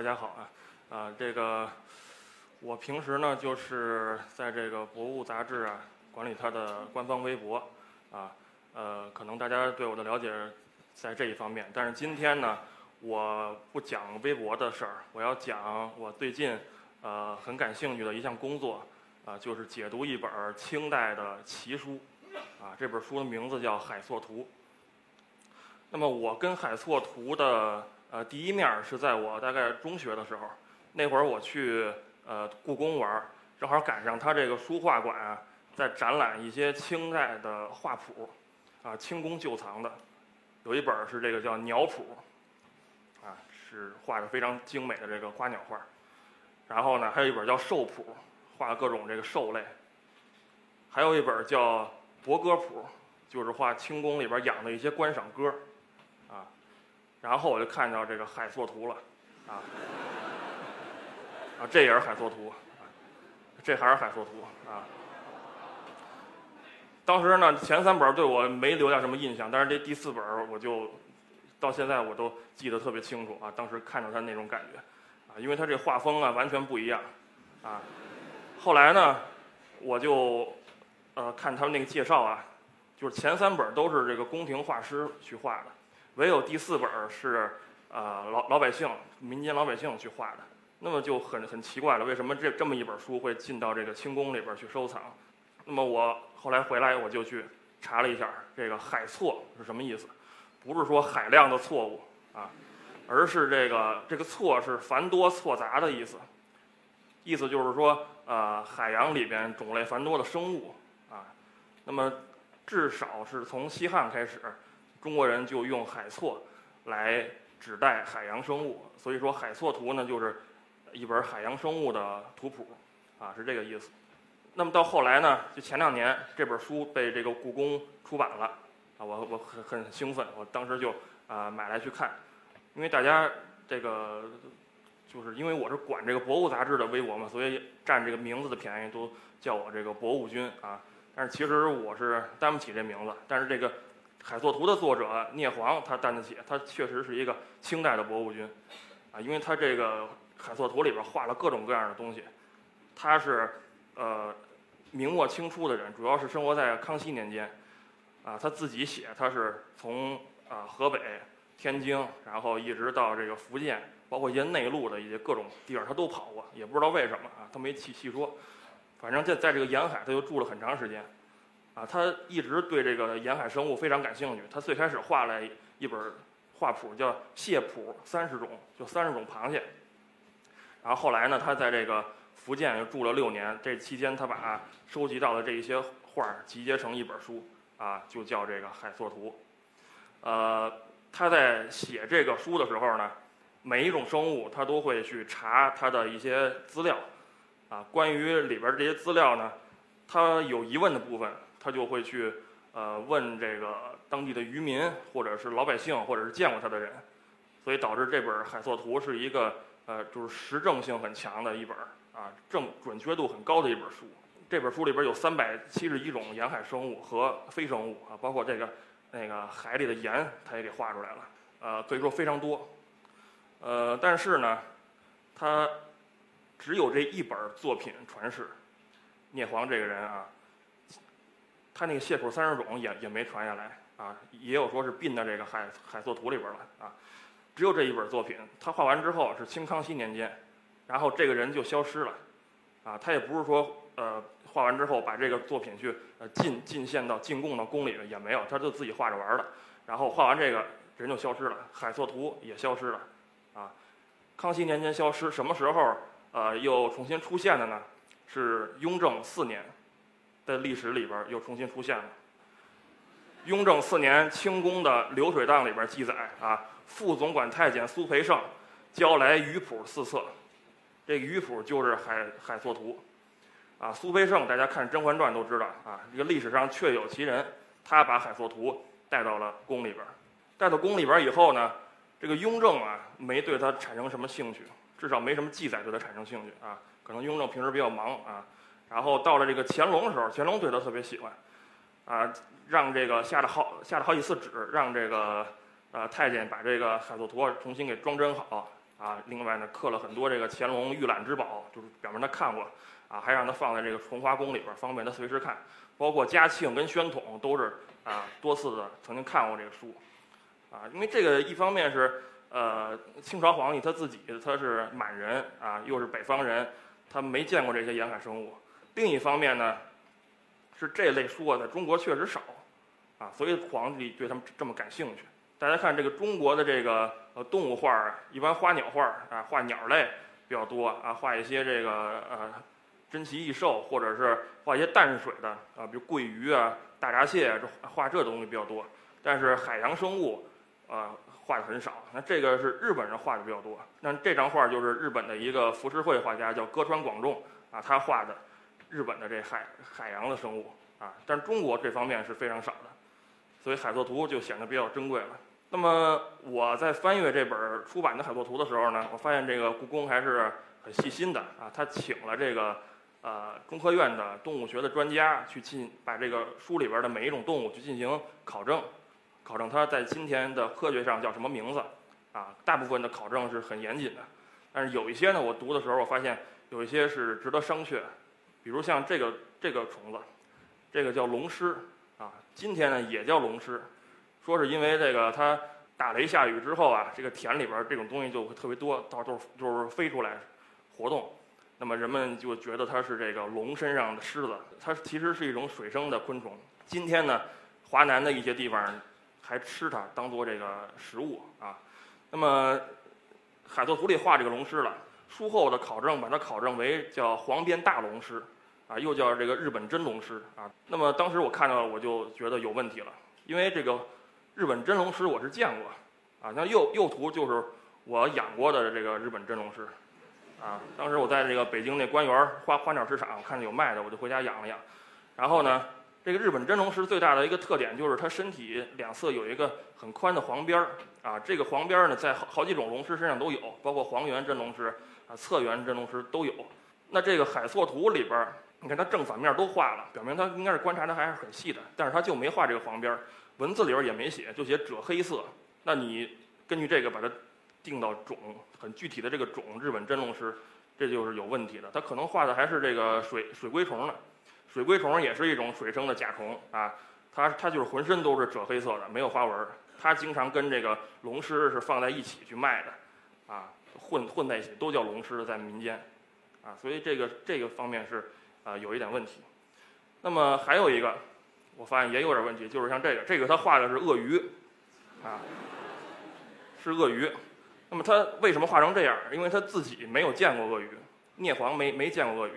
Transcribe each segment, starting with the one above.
大家好啊，啊，这个我平时呢就是在这个博物杂志啊管理它的官方微博啊，呃，可能大家对我的了解在这一方面，但是今天呢，我不讲微博的事儿，我要讲我最近呃很感兴趣的一项工作啊，就是解读一本清代的奇书啊，这本书的名字叫《海错图》。那么我跟海错图的呃第一面儿是在我大概中学的时候，那会儿我去呃故宫玩，正好赶上他这个书画馆啊在展览一些清代的画谱，啊清宫旧藏的，有一本是这个叫鸟谱，啊是画的非常精美的这个花鸟画，然后呢还有一本叫兽谱，画各种这个兽类，还有一本叫博歌谱，就是画清宫里边养的一些观赏鸽儿。然后我就看到这个海错图了，啊，啊，这也是海错图，啊，这还是海错图啊。当时呢，前三本对我没留下什么印象，但是这第四本我就到现在我都记得特别清楚啊。当时看着他那种感觉，啊，因为他这画风啊完全不一样，啊。后来呢，我就呃看他们那个介绍啊，就是前三本都是这个宫廷画师去画的。唯有第四本是，啊老老百姓、民间老百姓去画的，那么就很很奇怪了，为什么这这么一本书会进到这个清宫里边去收藏？那么我后来回来我就去查了一下，这个“海错”是什么意思？不是说海量的错误啊，而是这个这个“错”是繁多错杂的意思，意思就是说，呃，海洋里边种类繁多的生物啊，那么至少是从西汉开始。中国人就用海错来指代海洋生物，所以说海错图呢就是一本海洋生物的图谱，啊是这个意思。那么到后来呢，就前两年这本书被这个故宫出版了，啊我我很很兴奋，我当时就啊买来去看，因为大家这个就是因为我是管这个博物杂志的微博嘛，所以占这个名字的便宜都叫我这个博物君啊。但是其实我是担不起这名字，但是这个。海错图的作者聂璜，他担得起，他确实是一个清代的博物君，啊，因为他这个海错图里边画了各种各样的东西，他是呃明末清初的人，主要是生活在康熙年间，啊，他自己写他是从啊河北、天津，然后一直到这个福建，包括一些内陆的一些各种地方他都跑过，也不知道为什么啊，他没细细说，反正在在这个沿海他就住了很长时间。啊，他一直对这个沿海生物非常感兴趣。他最开始画了一本画谱，叫《蟹谱三十种》，就三十种螃蟹。然后后来呢，他在这个福建住了六年。这期间，他把收集到的这一些画集结成一本书，啊，就叫这个《海错图》。呃，他在写这个书的时候呢，每一种生物他都会去查他的一些资料，啊，关于里边这些资料呢，他有疑问的部分。他就会去，呃，问这个当地的渔民，或者是老百姓，或者是见过他的人，所以导致这本《海错图》是一个，呃，就是实证性很强的一本，啊，正准确度很高的一本书。这本书里边有三百七十一种沿海生物和非生物，啊，包括这个那个海里的盐，他也给画出来了，呃，可以说非常多。呃，但是呢，他只有这一本作品传世，聂璜这个人啊。他那个蟹谱三十种也也没传下来啊，也有说是并到这个海海错图里边了啊，只有这一本作品。他画完之后是清康熙年间，然后这个人就消失了，啊，他也不是说呃画完之后把这个作品去呃进进献到进贡到宫里也没有，他就自己画着玩了。然后画完这个人就消失了，海错图也消失了，啊，康熙年间消失，什么时候呃又重新出现的呢？是雍正四年。在历史里边又重新出现了。雍正四年，清宫的流水账里边记载啊，副总管太监苏培盛交来鱼谱四册，这鱼谱就是海海错图，啊，苏培盛大家看《甄嬛传》都知道啊，这个历史上确有其人，他把海错图带到了宫里边，带到宫里边以后呢，这个雍正啊没对他产生什么兴趣，至少没什么记载对他产生兴趣啊，可能雍正平时比较忙啊。然后到了这个乾隆的时候，乾隆对他特别喜欢，啊，让这个下了好下了好几次旨，让这个呃太监把这个海错图重新给装帧好，啊，另外呢刻了很多这个乾隆御览之宝，就是表明他看过啊，还让他放在这个崇华宫里边，方便他随时看。包括嘉庆跟宣统都是啊多次的曾经看过这个书，啊，因为这个一方面是呃清朝皇帝他自己他是满人啊，又是北方人，他没见过这些沿海生物。另一方面呢，是这类书啊在中国确实少，啊，所以皇帝对他们这么感兴趣。大家看这个中国的这个呃动物画儿，一般花鸟画儿啊，画鸟类比较多啊，画一些这个呃。珍奇异兽，或者是画一些淡水的啊，比如桂鱼啊、大闸蟹啊，这画这东西比较多。但是海洋生物啊，画的很少。那这个是日本人画的比较多。那这张画就是日本的一个浮世绘画家，叫歌川广重啊，他画的日本的这海海洋的生物啊。但中国这方面是非常少的，所以海作图就显得比较珍贵了。那么我在翻阅这本出版的海作图的时候呢，我发现这个故宫还是很细心的啊，他请了这个。呃，中科院的动物学的专家去进把这个书里边的每一种动物去进行考证，考证它在今天的科学上叫什么名字，啊，大部分的考证是很严谨的，但是有一些呢，我读的时候我发现有一些是值得商榷，比如像这个这个虫子，这个叫龙虱，啊，今天呢也叫龙虱，说是因为这个它打雷下雨之后啊，这个田里边这种东西就会特别多，到时候就是飞出来活动。那么人们就觉得它是这个龙身上的虱子，它其实是一种水生的昆虫。今天呢，华南的一些地方还吃它当做这个食物啊。那么海作图里画这个龙虱了，书后的考证把它考证为叫黄边大龙虱，啊，又叫这个日本真龙虱啊。那么当时我看到我就觉得有问题了，因为这个日本真龙虱我是见过，啊，像右右图就是我养过的这个日本真龙虱。啊，当时我在这个北京那官园花花鸟市场看见有卖的，我就回家养了养。然后呢，这个日本真龙虱最大的一个特点就是它身体两侧有一个很宽的黄边儿啊。这个黄边儿呢，在好好几种龙虱身上都有，包括黄缘真龙虱啊、侧缘真龙虱都有。那这个海错图里边儿，你看它正反面都画了，表明它应该是观察的还是很细的，但是它就没画这个黄边儿，文字里边也没写，就写赭黑色。那你根据这个把它。定到种很具体的这个种日本真龙虱，这就是有问题的。它可能画的还是这个水水龟虫呢，水龟虫也是一种水生的甲虫啊，它它就是浑身都是赭黑色的，没有花纹。它经常跟这个龙虱是放在一起去卖的，啊，混混在一起都叫龙虱在民间，啊，所以这个这个方面是啊有一点问题。那么还有一个，我发现也有点问题，就是像这个，这个他画的是鳄鱼，啊，是鳄鱼。那么他为什么画成这样？因为他自己没有见过鳄鱼，聂璜没没见过鳄鱼。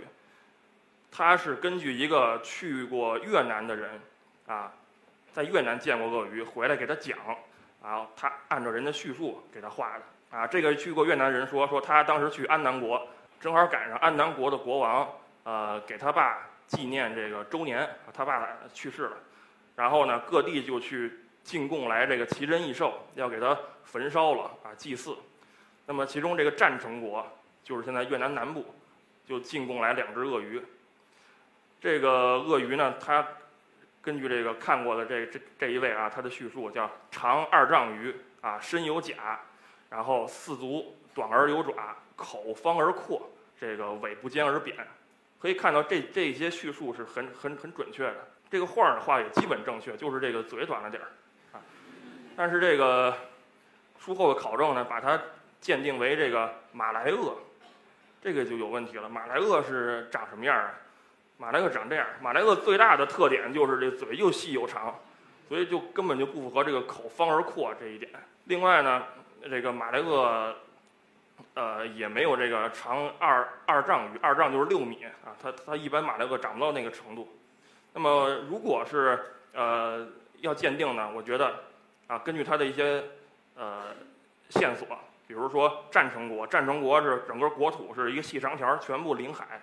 他是根据一个去过越南的人，啊，在越南见过鳄鱼，回来给他讲，啊，他按照人的叙述给他画的。啊，这个去过越南人说说他当时去安南国，正好赶上安南国的国王，呃，给他爸纪念这个周年，他爸去世了，然后呢，各地就去。进贡来这个奇珍异兽，要给它焚烧了啊，祭祀。那么其中这个占城国，就是现在越南南部，就进贡来两只鳄鱼。这个鳄鱼呢，它根据这个看过的这这这一位啊，他的叙述叫长二丈余啊，身有甲，然后四足短而有爪，口方而阔，这个尾不尖而扁。可以看到这这些叙述是很很很准确的。这个画儿的话也基本正确，就是这个嘴短了点儿啊。但是这个术后的考证呢，把它鉴定为这个马来鳄，这个就有问题了。马来鳄是长什么样啊？马来鳄长这样。马来鳄最大的特点就是这嘴又细又长，所以就根本就不符合这个口方而阔这一点。另外呢，这个马来鳄，呃，也没有这个长二二丈余，二丈就是六米啊。它它一般马来鳄长不到那个程度。那么如果是呃要鉴定呢，我觉得。啊，根据它的一些呃线索，比如说战成国，战成国是整个国土是一个细长条，全部临海，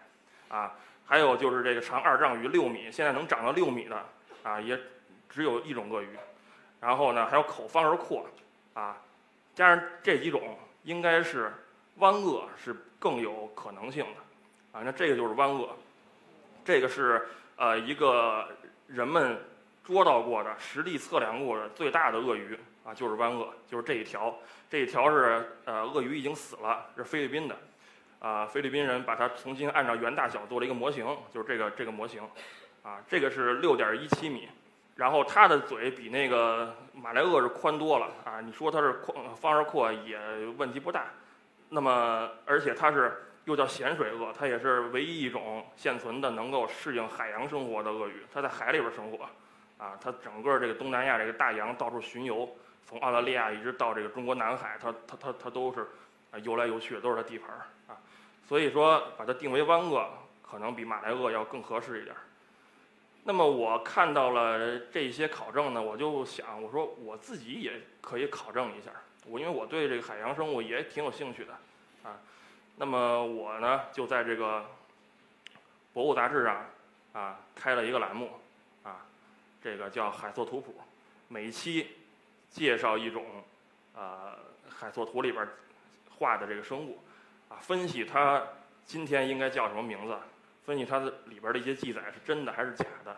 啊，还有就是这个长二丈余六米，现在能长到六米的啊，也只有一种鳄鱼。然后呢，还有口方而阔，啊，加上这几种应该是湾鳄是更有可能性的，啊，那这个就是湾鳄，这个是呃一个人们。捉到过的、实地测量过的最大的鳄鱼啊，就是湾鳄，就是这一条。这一条是呃，鳄鱼已经死了，是菲律宾的，啊，菲律宾人把它重新按照原大小做了一个模型，就是这个这个模型，啊，这个是六点一七米，然后它的嘴比那个马来鳄是宽多了啊，你说它是宽方而阔也问题不大。那么，而且它是又叫咸水鳄，它也是唯一一种现存的能够适应海洋生活的鳄鱼，它在海里边生活，啊，它整个这个东南亚这个大洋到处巡游。从澳大利亚一直到这个中国南海，它它它它都是啊游来游去，都是它地盘儿啊，所以说把它定为湾鳄，可能比马来鳄要更合适一点儿。那么我看到了这些考证呢，我就想，我说我自己也可以考证一下，我因为我对这个海洋生物也挺有兴趣的啊。那么我呢就在这个博物杂志上啊开了一个栏目啊，这个叫海错图谱，每期。介绍一种，呃，海错图里边画的这个生物，啊，分析它今天应该叫什么名字，分析它的里边的一些记载是真的还是假的，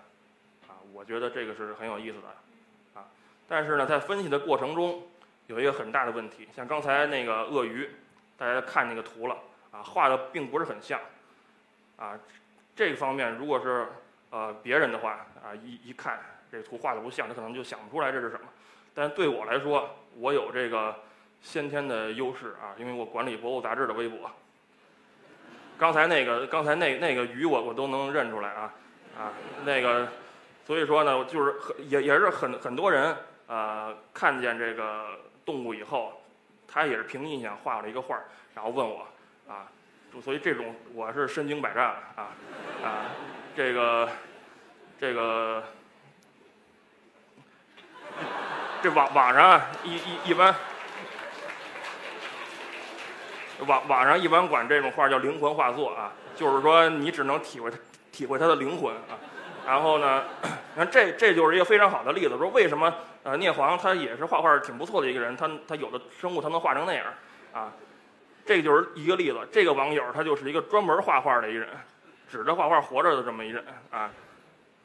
啊，我觉得这个是很有意思的，啊，但是呢，在分析的过程中有一个很大的问题，像刚才那个鳄鱼，大家看那个图了，啊，画的并不是很像，啊，这个方面如果是呃别人的话，啊，一一看这图画的不像，他可能就想不出来这是什么。但对我来说，我有这个先天的优势啊，因为我管理博物杂志的微博。刚才那个，刚才那那个鱼，我我都能认出来啊，啊，那个，所以说呢，就是很也也是很很多人啊，看见这个动物以后，他也是凭印象画了一个画，然后问我啊，所以这种我是身经百战啊啊，这个这个。这网网上一一一般，网网上一般管这种画叫灵魂画作啊，就是说你只能体会体会他的灵魂啊。然后呢，你看这这就是一个非常好的例子，说为什么呃聂璜他也是画画挺不错的一个人，他他有的生物他能画成那样啊，这就是一个例子。这个网友他就是一个专门画画的一人，指着画画活着的这么一人啊，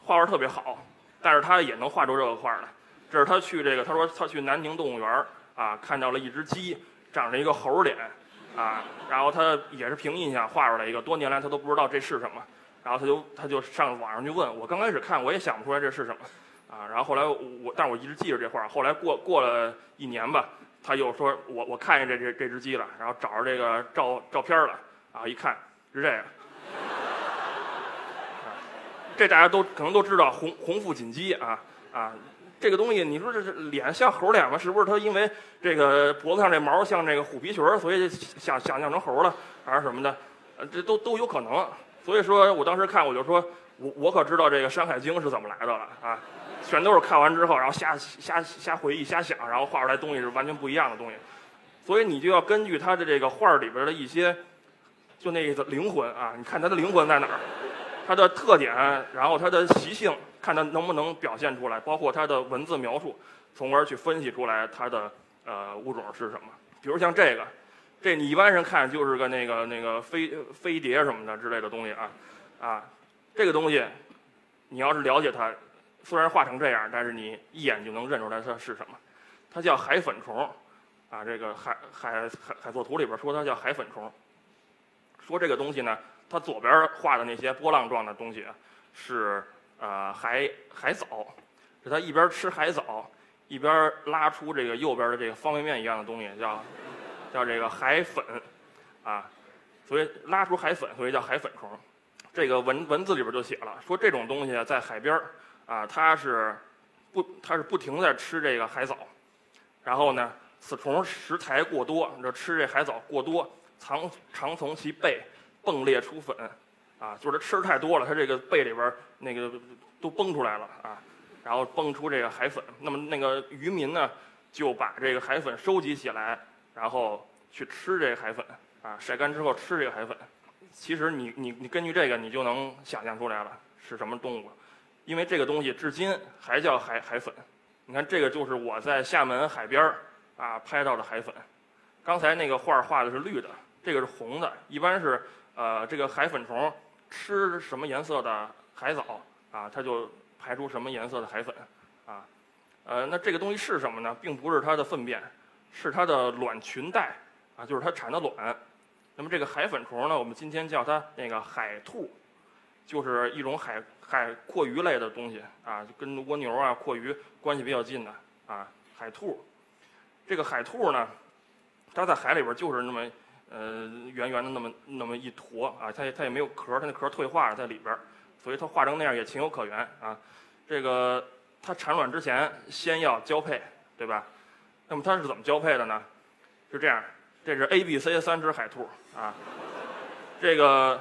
画画特别好，但是他也能画出这个画来。这是他去这个，他说他去南宁动物园啊，看到了一只鸡，长着一个猴脸，啊，然后他也是凭印象画出来一个，多年来他都不知道这是什么，然后他就他就上网上去问我，刚开始看我也想不出来这是什么，啊，然后后来我，但是我一直记着这画，后来过过了一年吧，他又说我我看见这这这只鸡了，然后找着这个照照片了，啊，一看是这个，这大家都可能都知道红红腹锦鸡啊啊。这个东西，你说这是脸像猴脸吗？是不是他因为这个脖子上这毛像这个虎皮裙，所以想想象成猴了，还是什么的？呃，这都都有可能。所以说我当时看，我就说，我我可知道这个《山海经》是怎么来的了啊！全都是看完之后，然后瞎瞎瞎回忆、瞎想，然后画出来东西是完全不一样的东西。所以你就要根据他的这个画里边的一些，就那个灵魂啊，你看他的灵魂在哪儿，它的特点，然后它的习性。看它能不能表现出来，包括它的文字描述，从而去分析出来它的呃物种是什么。比如像这个，这你一般人看就是个那个那个飞飞碟什么的之类的东西啊啊，这个东西你要是了解它，虽然画成这样，但是你一眼就能认出来它是什么。它叫海粉虫啊，这个海海海海作图里边说它叫海粉虫。说这个东西呢，它左边画的那些波浪状的东西是。啊，海海藻，是它一边吃海藻，一边拉出这个右边的这个方便面一样的东西，叫 叫这个海粉，啊，所以拉出海粉，所以叫海粉虫。这个文文字里边就写了，说这种东西在海边啊，它是不它是不停在吃这个海藻，然后呢，此虫食材过多，这吃这海藻过多，常常从其背迸裂出粉。啊，就是吃太多了，它这个背里边那个都崩出来了啊，然后崩出这个海粉。那么那个渔民呢，就把这个海粉收集起来，然后去吃这个海粉啊，晒干之后吃这个海粉。其实你你你根据这个，你就能想象出来了是什么动物，因为这个东西至今还叫海海粉。你看这个就是我在厦门海边儿啊拍到的海粉。刚才那个画画的是绿的，这个是红的，一般是呃这个海粉虫。吃什么颜色的海藻啊，它就排出什么颜色的海粉啊，呃，那这个东西是什么呢？并不是它的粪便，是它的卵群带啊，就是它产的卵。那么这个海粉虫呢，我们今天叫它那个海兔，就是一种海海阔鱼类的东西啊，就跟蜗牛啊、阔鱼关系比较近的啊，海兔。这个海兔呢，它在海里边就是那么呃圆圆的那么那么一坨啊，它也它也没有壳，它那壳退化了在里边，所以它化成那样也情有可原啊。这个它产卵之前先要交配，对吧？那么它是怎么交配的呢？是这样，这是 A、B、C 三只海兔啊，这个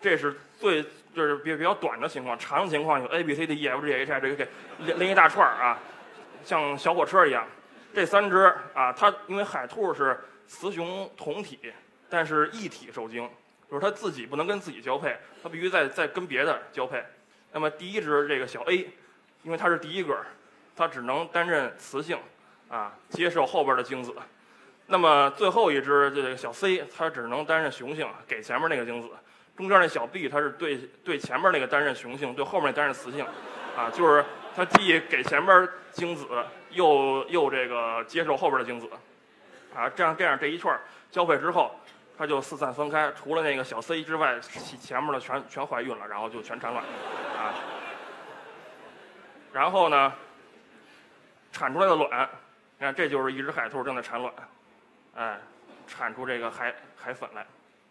这是最就是比比较短的情况，长情况有 A、B、C、D、E、F、G、H、I 这个给连连一大串儿啊，像小火车一样。这三只啊，它因为海兔是雌雄同体，但是异体受精，就是它自己不能跟自己交配，它必须再再跟别的交配。那么第一只这个小 A，因为它是第一个，它只能担任雌性，啊，接受后边的精子。那么最后一只这个小 C，它只能担任雄性，给前面那个精子。中间那小 B，它是对对前面那个担任雄性，对后面担任雌性，啊，就是它既给前边精子。又又这个接受后边的精子，啊，这样这样这一串交配之后，它就四散分开，除了那个小 C 之外，前面的全全怀孕了，然后就全产卵，啊，然后呢，产出来的卵，你看这就是一只海兔正在产卵，哎，产出这个海海粉来，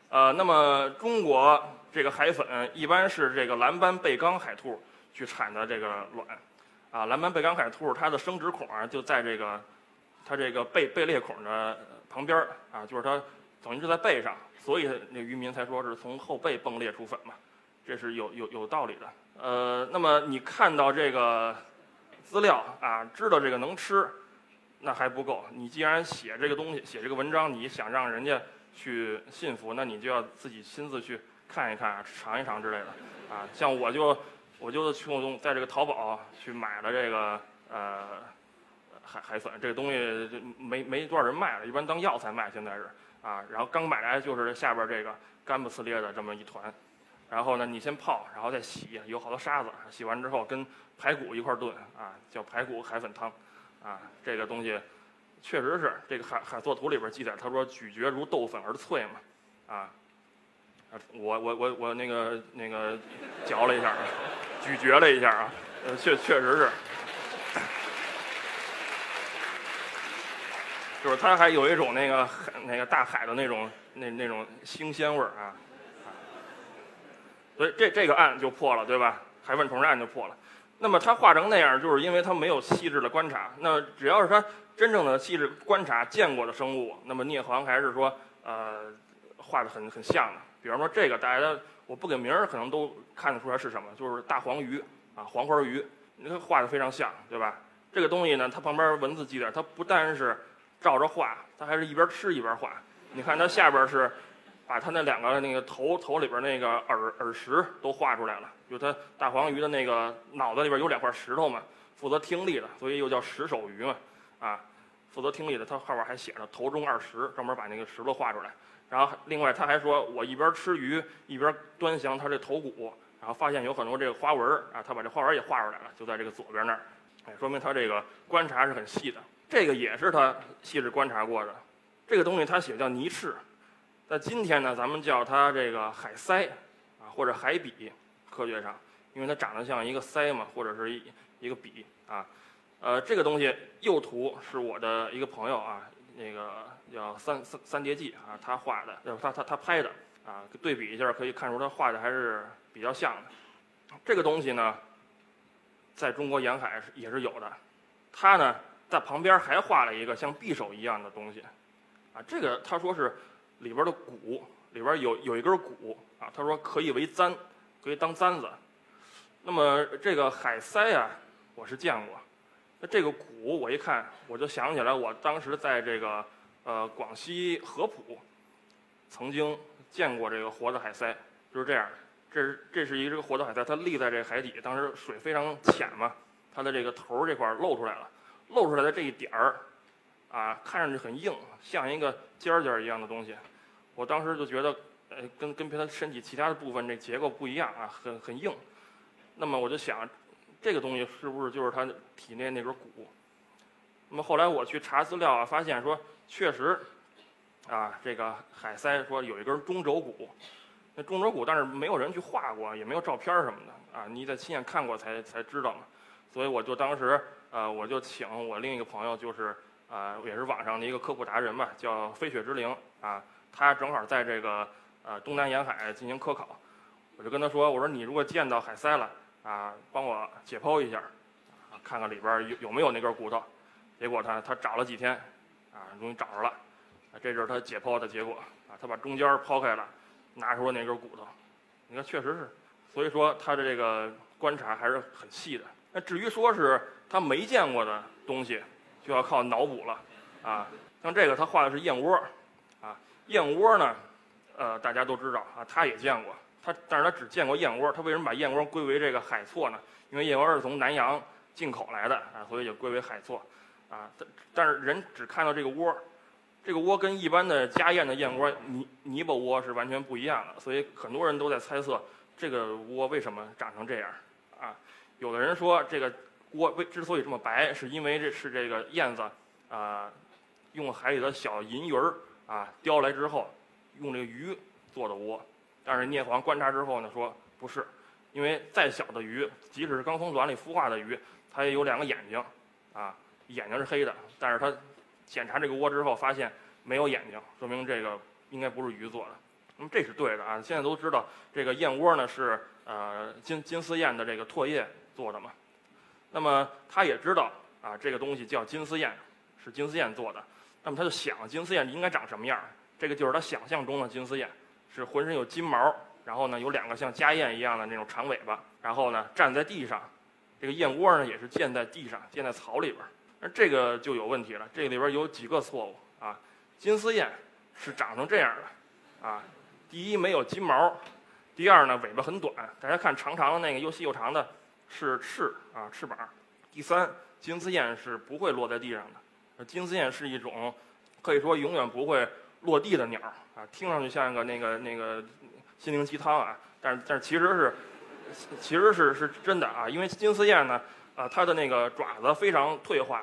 呃，那么中国这个海粉一般是这个蓝斑背缸海兔去产的这个卵。啊，蓝斑背缸海兔它的生殖孔啊就在这个，它这个背背裂孔的旁边啊，就是它等于是在背上，所以那渔民才说是从后背迸裂出粉嘛，这是有有有道理的。呃，那么你看到这个资料啊，知道这个能吃，那还不够。你既然写这个东西，写这个文章，你想让人家去信服，那你就要自己亲自去看一看、尝一尝之类的。啊，像我就。我就去在这个淘宝去买了这个呃海海粉，这个东西没没多少人卖了，一般当药材卖。现在是啊，然后刚买来就是下边这个干不呲咧的这么一团，然后呢你先泡，然后再洗，有好多沙子，洗完之后跟排骨一块炖啊，叫排骨海粉汤啊。这个东西确实是这个海海作图里边记载，他说咀嚼如豆粉而脆嘛啊。我我我我那个那个嚼了一下。咀嚼了一下啊，呃，确确实是，就是它还有一种那个海那个大海的那种那那种腥鲜味儿啊，所以这这个案就破了，对吧？海粉虫案就破了。那么它画成那样，就是因为它没有细致的观察。那只要是它真正的细致观察见过的生物，那么聂航还是说呃画的很很像的。比方说这个大家。我不给名儿，可能都看得出来是什么，就是大黄鱼啊，黄花鱼，你看画的非常像，对吧？这个东西呢，它旁边文字记载，它不单是照着画，他还是一边吃一边画。你看它下边是把它那两个那个头头里边那个耳耳石都画出来了，就它大黄鱼的那个脑子里边有两块石头嘛，负责听力的，所以又叫石首鱼嘛，啊，负责听力的，它后边还写着头中二石，专门把那个石头画出来。然后另外他还说，我一边吃鱼一边端详它这头骨，然后发现有很多这个花纹啊，他把这花纹也画出来了，就在这个左边那儿，哎，说明他这个观察是很细的。这个也是他细致观察过的。这个东西他写叫泥翅，在今天呢，咱们叫它这个海鳃啊，或者海笔，科学上，因为它长得像一个鳃嘛，或者是一一个笔啊。呃，这个东西右图是我的一个朋友啊，那个。叫三三三叠纪啊，他画的，他他他拍的啊，对比一下可以看出他画的还是比较像的。这个东西呢，在中国沿海也是有的。他呢在旁边还画了一个像匕首一样的东西，啊，这个他说是里边的骨，里边有有一根骨啊，他说可以为簪，可以当簪子。那么这个海鳃啊，我是见过。那这个骨我一看，我就想起来我当时在这个。呃，广西合浦曾经见过这个活的海鳃，就是这样。这是这是一只活的海鳃，它立在这海底，当时水非常浅嘛，它的这个头这块露出来了，露出来的这一点儿，啊，看上去很硬，像一个尖尖儿一样的东西。我当时就觉得，呃，跟跟别的身体其他的部分这结构不一样啊，很很硬。那么我就想，这个东西是不是就是它体内那根骨？那么后来我去查资料啊，发现说确实，啊，这个海鳃说有一根中轴骨，那中轴骨但是没有人去画过，也没有照片什么的啊，你得亲眼看过才才知道嘛。所以我就当时呃，我就请我另一个朋友，就是啊，也是网上的一个科普达人吧，叫飞雪之灵啊，他正好在这个呃东南沿海进行科考，我就跟他说，我说你如果见到海鳃了啊，帮我解剖一下，啊，看看里边有有没有那根骨头。结果他他找了几天，啊，终于找着了，这就是他解剖的结果，啊，他把中间剖开了，拿出了那根骨头，你看确实是，所以说他的这个观察还是很细的。那至于说是他没见过的东西，就要靠脑补了，啊，像这个他画的是燕窝，啊，燕窝呢，呃，大家都知道啊，他也见过，他但是他只见过燕窝，他为什么把燕窝归为这个海错呢？因为燕窝是从南洋进口来的啊，所以就归为海错。啊，但但是人只看到这个窝，这个窝跟一般的家燕的燕窝泥泥巴窝是完全不一样的，所以很多人都在猜测这个窝为什么长成这样。啊，有的人说这个窝为之所以这么白，是因为这是这个燕子啊用海里的小银鱼儿啊叼来之后，用这个鱼做的窝。但是聂璜观察之后呢，说不是，因为再小的鱼，即使是刚从卵里孵化的鱼，它也有两个眼睛，啊。眼睛是黑的，但是他检查这个窝之后发现没有眼睛，说明这个应该不是鱼做的。那么这是对的啊！现在都知道这个燕窝呢是呃金金丝燕的这个唾液做的嘛。那么他也知道啊这个东西叫金丝燕，是金丝燕做的。那么他就想金丝燕应该长什么样？这个就是他想象中的金丝燕，是浑身有金毛，然后呢有两个像家燕一样的那种长尾巴，然后呢站在地上，这个燕窝呢也是建在地上，建在草里边。那这个就有问题了，这里边有几个错误啊。金丝燕是长成这样的，啊，第一没有金毛，第二呢尾巴很短，大家看长长的那个又细又长的，是翅啊翅膀。第三，金丝燕是不会落在地上的，金丝燕是一种可以说永远不会落地的鸟啊，听上去像一个那个那个心灵鸡汤啊，但是但是其实是其实是是真的啊，因为金丝燕呢。啊，它的那个爪子非常退化，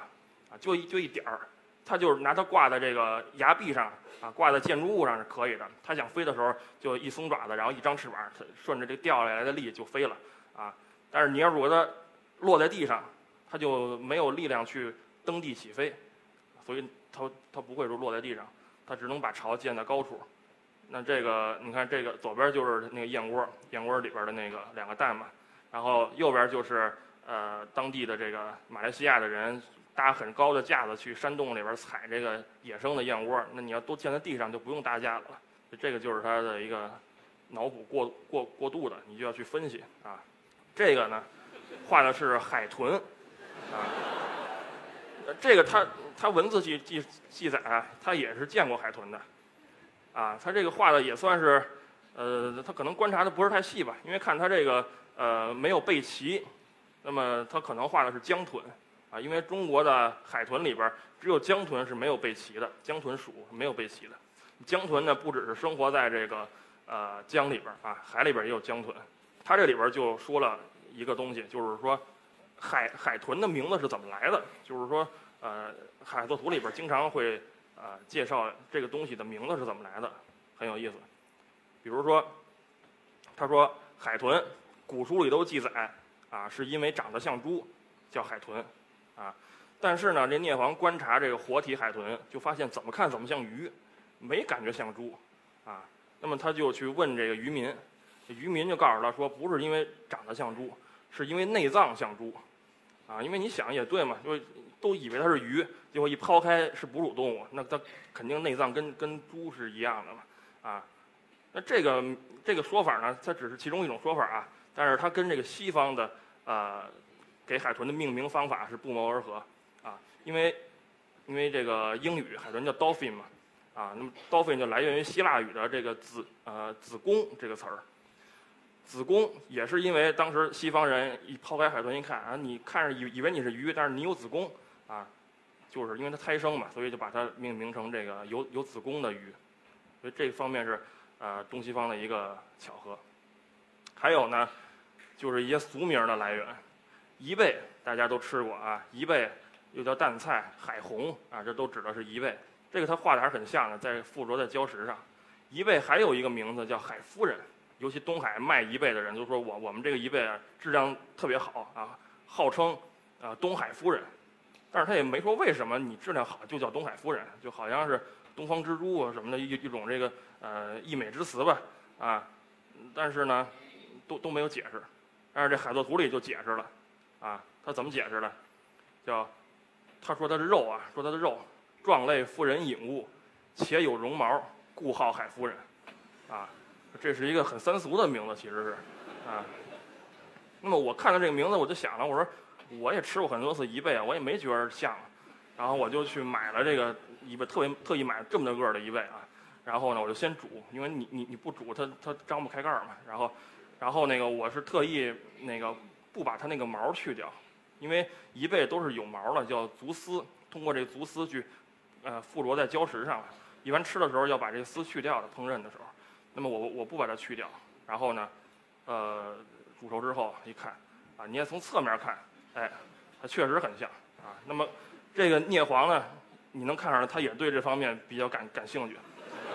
啊，就一就一点儿，它就是拿它挂在这个崖壁上，啊，挂在建筑物上是可以的。它想飞的时候，就一松爪子，然后一张翅膀，它顺着这掉下来的力就飞了，啊。但是你要如果它落在地上，它就没有力量去蹬地起飞，所以它它不会说落在地上，它只能把巢建在高处。那这个你看，这个左边就是那个燕窝，燕窝里边的那个两个蛋嘛，然后右边就是。呃，当地的这个马来西亚的人搭很高的架子去山洞里边采这个野生的燕窝，那你要都建在地上就不用搭架子了。这个就是它的一个脑补过过过度的，你就要去分析啊。这个呢，画的是海豚啊。这个他他文字记记记载啊，他也是见过海豚的啊。他这个画的也算是呃，他可能观察的不是太细吧，因为看他这个呃没有背鳍。那么他可能画的是江豚，啊，因为中国的海豚里边只有江豚是没有背鳍的，江豚属没有背鳍的。江豚呢，不只是生活在这个呃江里边啊，海里边也有江豚。他这里边就说了一个东西，就是说海海豚的名字是怎么来的？就是说呃海作图里边经常会呃介绍这个东西的名字是怎么来的，很有意思。比如说，他说海豚，古书里都记载。啊，是因为长得像猪，叫海豚，啊，但是呢，这聂璜观察这个活体海豚，就发现怎么看怎么像鱼，没感觉像猪，啊，那么他就去问这个渔民，渔民就告诉他说，不是因为长得像猪，是因为内脏像猪，啊，因为你想也对嘛，就都以为它是鱼，结果一抛开是哺乳动物，那它肯定内脏跟跟猪是一样的嘛，啊，那这个这个说法呢，它只是其中一种说法啊，但是它跟这个西方的。呃，给海豚的命名方法是不谋而合，啊，因为因为这个英语海豚叫 dolphin 嘛，啊，那么 dolphin 就来源于希腊语的这个子呃子宫这个词儿，子宫也是因为当时西方人一抛开海豚一看啊，你看着以以为你是鱼，但是你有子宫，啊，就是因为它胎生嘛，所以就把它命名成这个有有子宫的鱼，所以这方面是呃东西方的一个巧合，还有呢。就是一些俗名的来源，贻贝大家都吃过啊，贻贝又叫淡菜、海虹啊，这都指的是贻贝。这个它画的还是很像的，在附着在礁石上。贻贝还有一个名字叫海夫人，尤其东海卖贻贝的人就说我我们这个贻贝啊质量特别好啊，号称啊东海夫人。但是他也没说为什么你质量好就叫东海夫人，就好像是东方之珠啊什么的一一种这个呃溢美之词吧啊。但是呢，都都没有解释。但是这海作图里就解释了啊，他怎么解释的？叫他说他的肉啊，说他的肉状类妇人隐物，且有绒毛。故号海夫人，啊，这是一个很三俗的名字，其实是，啊，那么我看到这个名字，我就想了，我说我也吃过很多次贻贝啊，我也没觉得像，然后我就去买了这个贻贝，特别特意买了这么大个的贻贝啊，然后呢，我就先煮，因为你你你不煮它它张不开盖儿嘛，然后然后那个我是特意那个不把它那个毛去掉，因为贻贝都是有毛的，叫足丝，通过这个足丝去呃附着在礁石上。一般吃的时候要把这个丝去掉的，烹饪的时候，那么我我不把它去掉，然后呢，呃，煮熟之后一看，啊，你也从侧面看，哎，它确实很像啊。那么这个聂黄呢，你能看出来，他也对这方面比较感感兴趣，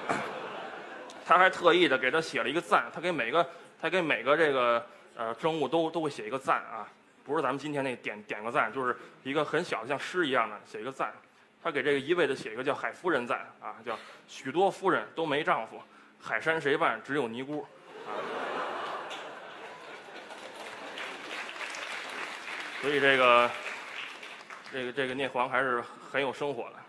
他还特意的给他写了一个赞，他给每个他给每个这个呃生物都都会写一个赞啊，不是咱们今天那点点个赞，就是一个很小的像诗一样的写一个赞。他给这个一味的写一个叫海夫人赞啊，叫许多夫人都没丈夫，海山谁伴只有尼姑，啊，所以这个这个这个聂黄还是很有生活的啊。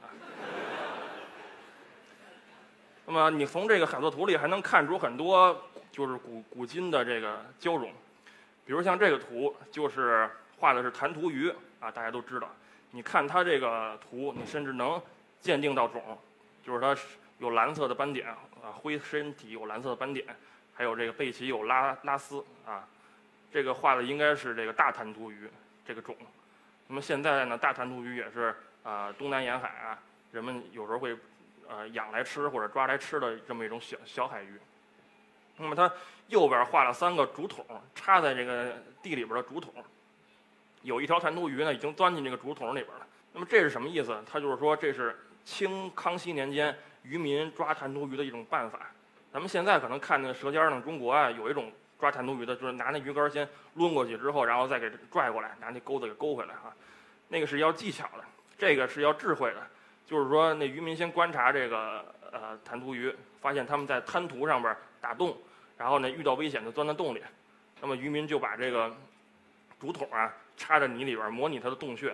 那么你从这个海作图里还能看出很多就是古古今的这个交融，比如像这个图就是画的是弹涂鱼啊，大家都知道。你看它这个图，你甚至能鉴定到种，就是它有蓝色的斑点啊，灰身体有蓝色的斑点，还有这个背鳍有拉拉丝啊，这个画的应该是这个大弹涂鱼这个种。那么现在呢，大弹涂鱼也是啊，东南沿海啊，人们有时候会呃养来吃或者抓来吃的这么一种小小海鱼。那么它右边画了三个竹筒，插在这个地里边的竹筒。有一条弹涂鱼呢，已经钻进这个竹筒里边了。那么这是什么意思？它就是说这是清康熙年间渔民抓弹涂鱼的一种办法。咱们现在可能看那《舌尖上的中国》啊，有一种抓弹涂鱼的，就是拿那鱼竿先抡过去之后，然后再给拽过来，拿那钩子给勾回来啊。那个是要技巧的，这个是要智慧的。就是说那渔民先观察这个呃弹涂鱼，发现他们在滩涂上边打洞，然后呢遇到危险就钻到洞里。那么渔民就把这个竹筒啊。插在泥里边，模拟它的洞穴，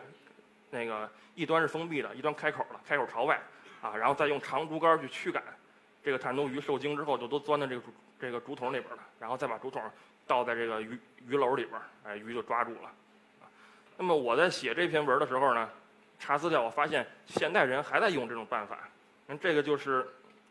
那个一端是封闭的，一端开口了，开口朝外，啊，然后再用长竹竿去驱赶，这个弹涂鱼受惊之后就都钻到这个这个竹筒里边了，然后再把竹筒倒在这个鱼鱼篓里边，哎，鱼就抓住了。那么我在写这篇文的时候呢，查资料我发现现代人还在用这种办法。那这个就是，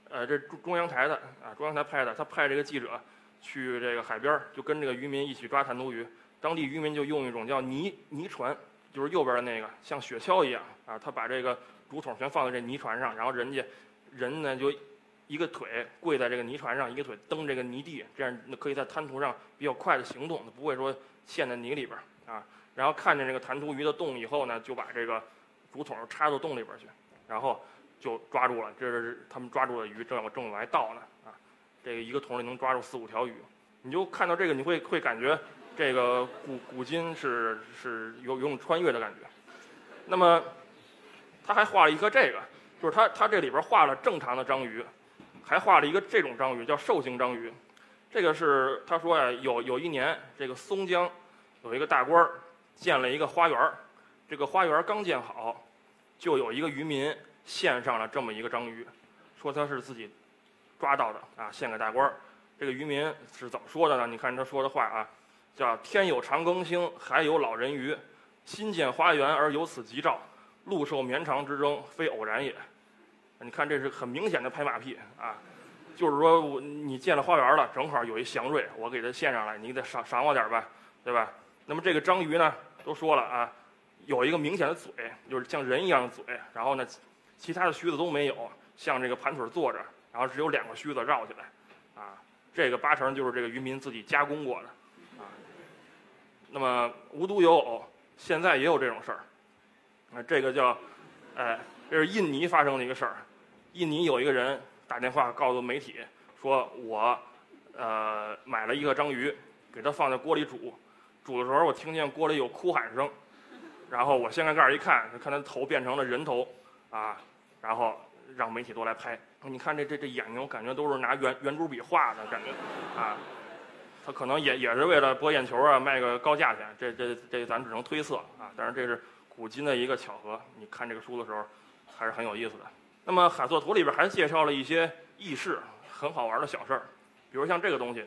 呃，这中中央台的啊，中央台拍的，他派这个记者去这个海边，就跟这个渔民一起抓弹涂鱼。当地渔民就用一种叫泥泥船，就是右边的那个，像雪橇一样啊。他把这个竹筒全放在这泥船上，然后人家人呢就一个腿跪在这个泥船上，一个腿蹬这个泥地，这样可以在滩涂上比较快的行动，不会说陷在泥里边啊。然后看见这个弹涂鱼的洞以后呢，就把这个竹筒插到洞里边去，然后就抓住了。这是他们抓住的鱼，正往正往外倒呢啊。这个一个桶里能抓住四五条鱼，你就看到这个，你会会感觉。这个古古今是是有有种穿越的感觉，那么他还画了一个这个，就是他他这里边画了正常的章鱼，还画了一个这种章鱼叫兽形章鱼，这个是他说呀有有一年这个松江有一个大官儿建了一个花园，这个花园刚建好，就有一个渔民献上了这么一个章鱼，说他是自己抓到的啊献给大官儿，这个渔民是怎么说的呢？你看他说的话啊。叫天有长庚星，海有老人鱼，新建花园而有此吉兆，陆受绵长之争，非偶然也。你看，这是很明显的拍马屁啊！就是说我你建了花园了，正好有一祥瑞，我给它献上来，你得赏赏我点吧，对吧？那么这个章鱼呢，都说了啊，有一个明显的嘴，就是像人一样的嘴，然后呢，其他的须子都没有，像这个盘腿坐着，然后只有两个须子绕起来，啊，这个八成就是这个渔民自己加工过的。啊那么无独有偶，现在也有这种事儿。啊，这个叫，哎，这是印尼发生的一个事儿。印尼有一个人打电话告诉媒体说，我，呃，买了一个章鱼，给它放在锅里煮，煮的时候我听见锅里有哭喊声，然后我掀开盖儿一看，看它头变成了人头，啊，然后让媒体都来拍。你看这这这眼睛，我感觉都是拿圆圆珠笔画的感觉，啊，他可能也也是为了博眼球啊，卖个高价钱。这这这咱只能推测啊，但是这是古今的一个巧合。你看这个书的时候，还是很有意思的。那么海作图里边还介绍了一些轶事，很好玩的小事儿，比如像这个东西，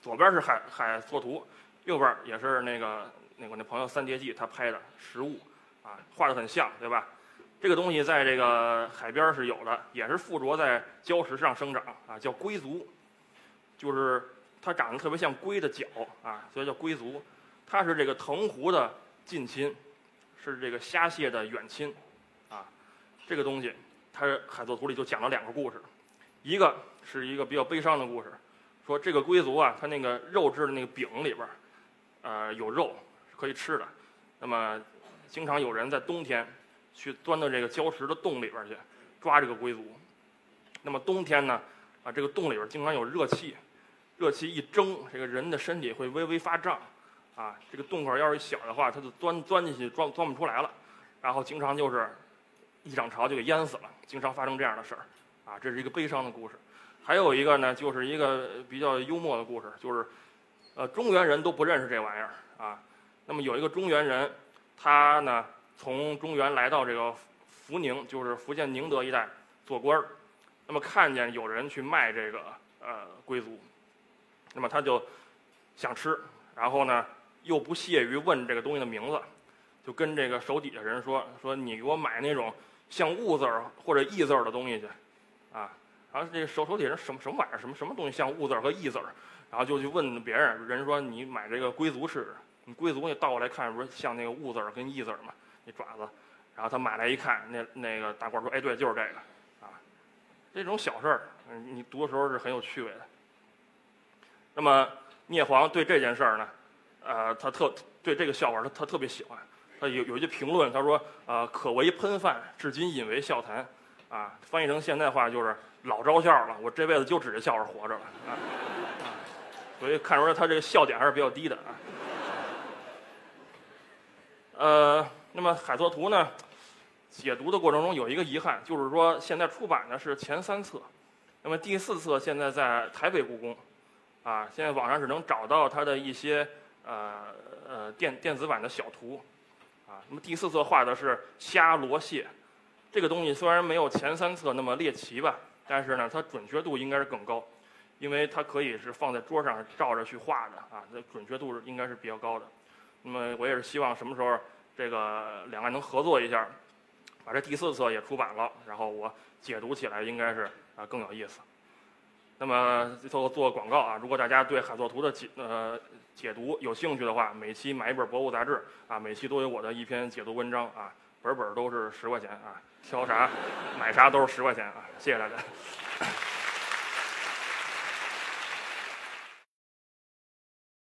左边是海海作图，右边也是那个那个那朋友三叠纪他拍的实物，啊，画的很像，对吧？这个东西在这个海边是有的，也是附着在礁石上生长，啊，叫龟足，就是它长得特别像龟的脚，啊，所以叫龟足。它是这个藤壶的近亲，是这个虾蟹的远亲，啊，这个东西。他海作图里就讲了两个故事，一个是一个比较悲伤的故事，说这个龟族啊，它那个肉质的那个饼里边儿，呃，有肉是可以吃的，那么经常有人在冬天去钻到这个礁石的洞里边去抓这个龟族，那么冬天呢，啊，这个洞里边经常有热气，热气一蒸，这个人的身体会微微发胀，啊，这个洞口要是小的话，它就钻钻进去钻钻不出来了，然后经常就是。一涨潮就给淹死了，经常发生这样的事儿，啊，这是一个悲伤的故事。还有一个呢，就是一个比较幽默的故事，就是，呃，中原人都不认识这玩意儿啊。那么有一个中原人，他呢从中原来到这个福宁，就是福建宁德一带做官儿，那么看见有人去卖这个呃龟足，那么他就想吃，然后呢又不屑于问这个东西的名字，就跟这个手底下人说说你给我买那种。像物字儿或者义字儿的东西去，啊，然后这手手底下人什么什么玩意儿，什么什么东西像物字儿和义字儿，然后就去问别人，人说你买这个龟足试试，你龟足你倒过来看，不是像那个物字儿跟义字儿吗？那爪子，然后他买来一看，那那个大官说，哎，对，就是这个，啊，这种小事儿，你读的时候是很有趣味的。那么聂黄对这件事儿呢，呃，他特对这个笑话他他特别喜欢。他有有一句评论，他说：“啊，可为喷饭，至今引为笑谈。”啊，翻译成现代话就是老招笑了。我这辈子就指着笑话活着了啊！所以看出来他这个笑点还是比较低的啊。呃，那么海作图呢，解读的过程中有一个遗憾，就是说现在出版的是前三册，那么第四册现在在台北故宫，啊，现在网上只能找到它的一些呃呃电电子版的小图。啊，那么第四册画的是虾、螺、蟹，这个东西虽然没有前三册那么猎奇吧，但是呢，它准确度应该是更高，因为它可以是放在桌上照着去画的啊，这准确度应该是比较高的。那么我也是希望什么时候这个两岸能合作一下，把这第四册也出版了，然后我解读起来应该是啊更有意思。那么最后做个广告啊，如果大家对海作图的解呃。解读有兴趣的话，每期买一本博物杂志啊，每期都有我的一篇解读文章啊，本本都是十块钱啊，挑啥买啥都是十块钱啊，谢谢大家。